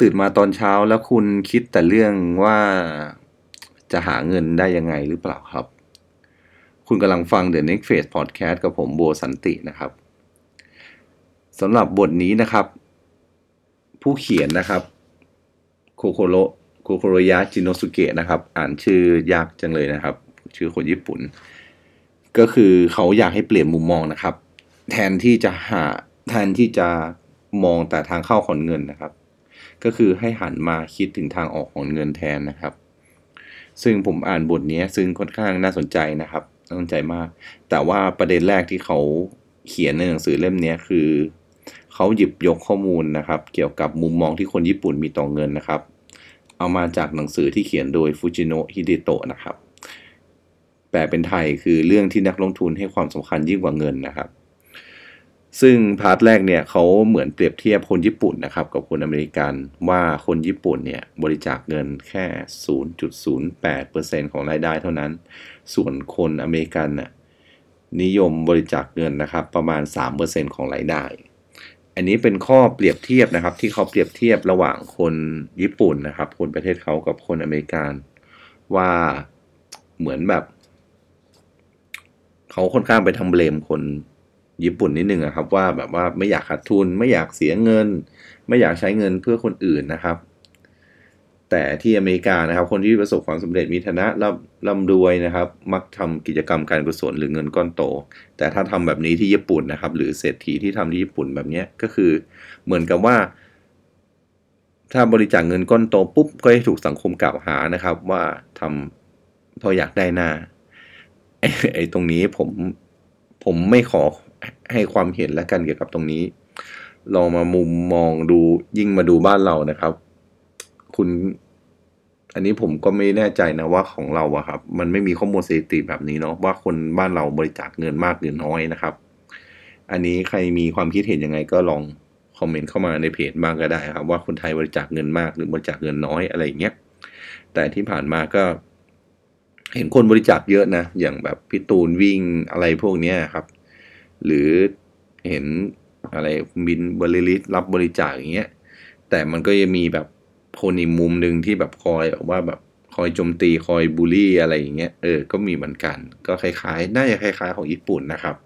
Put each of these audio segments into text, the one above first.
ตื่นมาตอนเช้าแล้วคุณคิดแต่เรื่องว่าจะหาเงินได้ยังไงหรือเปล่าครับ คุณกำลังฟัง The Next Phase Podcast กับผมโบสันตินะครับสำหรับบทนี้นะครับ ผู้เขียนนะครับโคโคโรโคโคโรยะจินโนสุเกะนะครับ อ่านชื่อยากจังเลยนะครับ ชื่อคนญี่ปุ่น ก็คือเขาอยากให้เปลี่ยนมุมมองนะครับ แทนที่จะหาแทนที่จะมองแต่ทางเข้าของเงินนะครับ ก็คือให้หันมาคิดถึงทางออกของเงินแทนนะครับ ซึ่งผมอ่านบทนี้ซึ่งค่อนข้างน่าสนใจนะครับน่าสนใจมาก แต่ว่าประเด็นแรกที่เขาเขียนในหนังสือเล่มนี้คือ เขาหยิบยกข้อมูลนะครับ เกี่ยวกับมุมมองที่คนญี่ปุ่นมีต่อเงินนะครับ เอามาจากหนังสือที่เขียนโดยฟูจิโนะฮิเดโตะนะครับแปลเป็นไทยคือเรื่องที่นักลงทุนให้ความสำคัญยิ่งกว่าเงินนะครับ ซึ่ง part แรกเนี่ยเขาเหมือนเปรียบเทียบคนญี่ปุ่นนะครับ กับคนอเมริกันว่าคนญี่ปุ่นเนี่ยบริจาคเงินแค่ 0.08%ของรายได้เท่านั้น ส่วนคนอเมริกันน่ะนิยมบริจาคเงินนะครับประมาณ 3%ของรายได้ อันนี้เป็นข้อเปรียบเทียบนะครับ ที่เขาเปรียบเทียบระหว่างคนญี่ปุ่นนะครับ คนประเทศเขากับคนอเมริกันว่าเหมือนแบบ เขาค่อนข้างไปทำเบลมคน ญี่ปุ่นนิดนึงอะครับว่าแบบว่าไม่อยากขาดทุน ไม่อยากเสียเงิน ไม่อยากใช้เงินเพื่อคนอื่นนะครับ แต่ที่อเมริกานะครับ คนที่ประสบความสำเร็จมีฐานะร่ำร่ำรวยนะครับ มักทำกิจกรรมการกุศลหรือเงินก้อนโต แต่ถ้าทำแบบนี้ที่ญี่ปุ่นนะครับ หรือเศรษฐีที่ทำที่ญี่ปุ่นแบบนี้ก็คือเหมือนกับว่า ถ้าบริจาคเงินก้อนโตปุ๊บก็จะถูกสังคมกล่าวหานะครับ ว่าทำเพราะอยากได้หน้าไอไอ้ตรงนี้ผมผมไม่ขอ ให้ความเห็นแล้วกันเกี่ยวกับตรงนี้ ลองมามุมมองดูยิ่งมาดูบ้านเรานะครับ คุณ อันนี้ผมก็ไม่แน่ใจนะว่าของเราอะครับ มันไม่มีข้อมูลสถิติแบบนี้เนาะว่าคนบ้านเราบริจาคเงินมากหรือน้อยนะครับ อันนี้ใครมีความคิดเห็นยังไงก็ลองคอมเมนต์เข้ามาในเพจบ้างก็ได้ครับ ว่าคนไทยบริจาคเงินมากหรือบริจาคเงินน้อยอะไรอย่างเงี้ยแต่ที่ผ่านมาก็ เห็นคนบริจาคเยอะนะ อย่างแบบพี่ตูนวิ่งอะไรพวกเนี้ยครับ หรือเห็นอะไรบินบริลิตรับบริจาคอย่างเงี้ย แต่มันก็ยังมีแบบคนอีกมุมหนึ่งที่แบบคอยแบบว่าแบบคอยโจมตีคอยบูลลี่อะไรอย่างเงี้ยเออ ก็มีเหมือนกัน ก็คล้ายๆ น่าจะคล้าย ๆ ของญี่ปุ่นนะครับ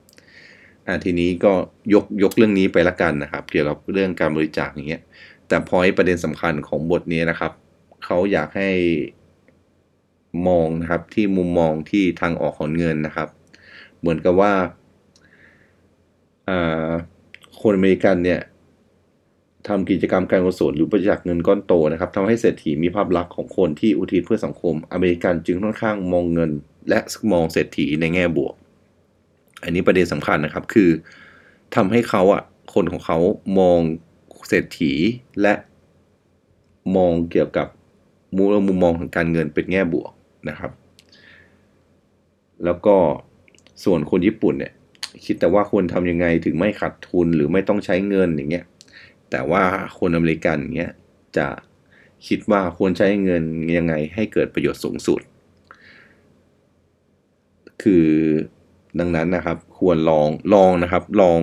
อ่าทีนี้ก็ยกยกเรื่องนี้ไปละกันนะครับ เกี่ยวกับเรื่องการบริจาคอย่างเงี้ย แต่พอยประเด็นสำคัญของบทนี้นะครับ เขาอยากให้มองนะครับที่มุมมองที่ทางออกของเงินนะครับ เหมือนกับว่า คนอเมริกันเนี่ยทำกิจกรรมการกุศลหรือบริจาคเงินก้อนโตนะครับทำให้เศรษฐีมีภาพลักษณ์ของคนที่อุทิศเพื่อสังคม อเมริกันจึงค่อนข้างมองเงิน และมองเศรษฐีในแง่บวก อันนี้ประเด็นสำคัญนะครับคือทำให้เขาอะคนของเขามองเศรษฐีและมองเกี่ยวกับมุมมุมมองทางการเงินเป็นแง่บวกนะครับ แล้วก็ส่วนคนญี่ปุ่นเนี่ย คิดแต่ว่าควรทำยังไงถึงไม่ขาดทุนหรือไม่ต้องใช้เงินอย่างเงี้ยแต่ว่าคนอเมริกันเงี้ยจะคิดว่าควรใช้เงินยังไงให้เกิดประโยชน์สูงสุด คือดังนั้นนะครับ ควรลองลองนะครับ ลอง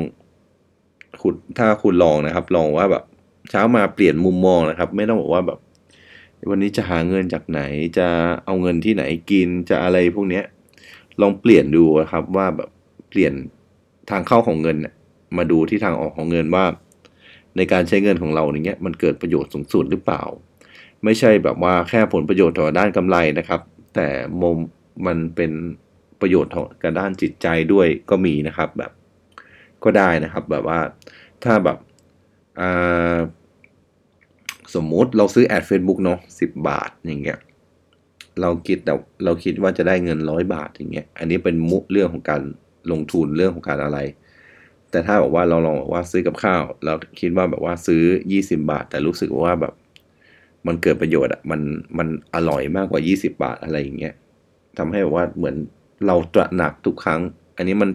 คุณถ้าคุณลองนะครับ ลองว่าแบบเช้ามาเปลี่ยนมุมมองนะครับ ไม่ต้องบอกว่าแบบ วันนี้จะหาเงินจากไหนจะเอาเงินที่ไหนกินจะอะไรพวกเนี้ย ลองเปลี่ยนดูครับว่าแบบเปลี่ยน ทางเข้าของเงินเนี่ยมาดูที่ทางออกของเงินว่า ในการใช้เงินของเราอย่างเงี้ยมันเกิดประโยชน์สูงสุดหรือเปล่า ไม่ใช่แบบว่าแค่ผลประโยชน์ต่อด้านกำไรนะครับ แต่มุมมันเป็นประโยชน์ต่อกับด้านจิตใจด้วยก็มีนะครับแบบก็ได้นะครับแบบว่าถ้าแบบสมมุติเราซื้อแอด Facebook เนาะสิบาทอย่างเงี้ยเราคิดแต่เราคิดว่าจะได้เงินร้อยบาทอย่างเงี้ยอันนี้เป็นมุเรื่องของการ ลงทุนเรื่องของการอะไร แต่ถ้าบอกว่าเราลองบอกว่าซื้อกับข้าวเราคิดว่าแบบว่าซื้อ 20 บาท แต่รู้สึกว่าแบบมันเกิดประโยชน์อะมันมันอร่อยมากกว่า 20 บาทอะไรอย่างเงี้ยทำให้แบบว่าเหมือนเราตระหนักทุกครั้ง อันนี้มัน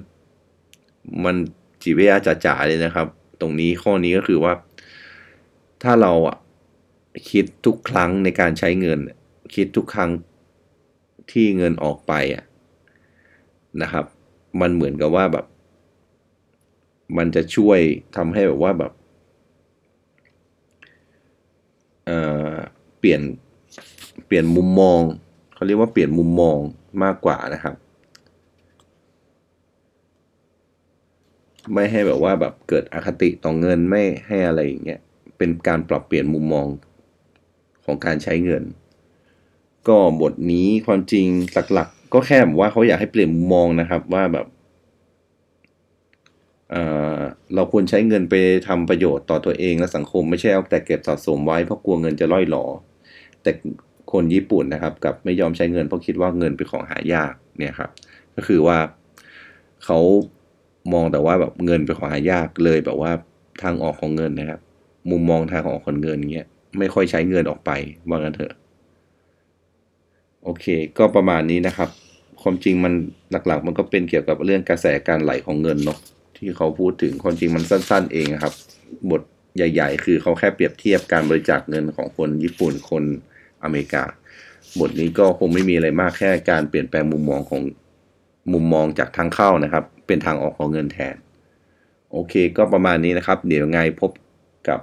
มันจิตวิยาจ๋าๆเลยนะครับ ตรงนี้ข้อนี้ก็คือว่า ถ้าเราอะคิดทุกครั้งในการใช้เงิน คิดทุกครั้งที่เงินออกไปอะนะครับ มันเหมือนกับว่าแบบ มันจะช่วยทำให้แบบว่าแบบเอ่ปลี่ยนเปลี่ยนมุมมองเขาเรียกว่าเปลี่ยนมุมมองมากกว่านะครับ ไม่ให้แบบว่าแบบเกิดอคติต่อเงินไม่ให้อะไรอย่างเงี้ยเป็นการปรับเปลี่ยนมุมมองของการใช้เงิน ก็บทนี้ความจริงหลัก ก็แค่แบบว่าเขาอยากให้เปลี่ยนมุมมองนะครับ ว่าแบบเเราควรใช้เงินไปทำประโยชน์ต่อตัวเองและสังคมไม่ใช่เอาแต่เก็บสะสมไว้เพราะกลัวเงินจะล่อยหลอ แต่คนญี่ปุ่นนะครับกับไม่ยอมใช้เงินเพราะคิดว่าเงินเป็นของหายากเนี่ยครับ ก็คือว่าเขามองแต่ว่าแบบเงินเป็นของหายากเลยแบบว่าทางออกของเงินนะครับ มุมมองทางออกของเงินเงี้ยไม่ค่อยใช้เงินออกไปว่างั้นเถอะ โอเค ก็ประมาณนี้นะครับ ความจริงมันหลักๆ มันก็เป็นเกี่ยวกับเรื่องกระแสการไหลของเงินเนาะที่เขาพูดถึงความจริงมันสั้น ๆ เองครับ บทใหญ่ ๆ คือเขาแค่เปรียบเทียบการบริจาคเงินของคนญี่ปุ่นคนอเมริกา บทนี้ก็คงไม่มีอะไรมากแค่การเปลี่ยนแปลงมุมมองของมุมมองจากทางเข้านะครับ เป็นทางออกของเงินแทน โอเค ก็ประมาณนี้นะครับ เดี๋ยวไงพบกับ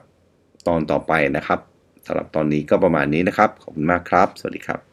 ตอนต่อไปนะครับสำหรับตอนนี้ก็ประมาณนี้นะครับ ขอบคุณมากครับ สวัสดีครับ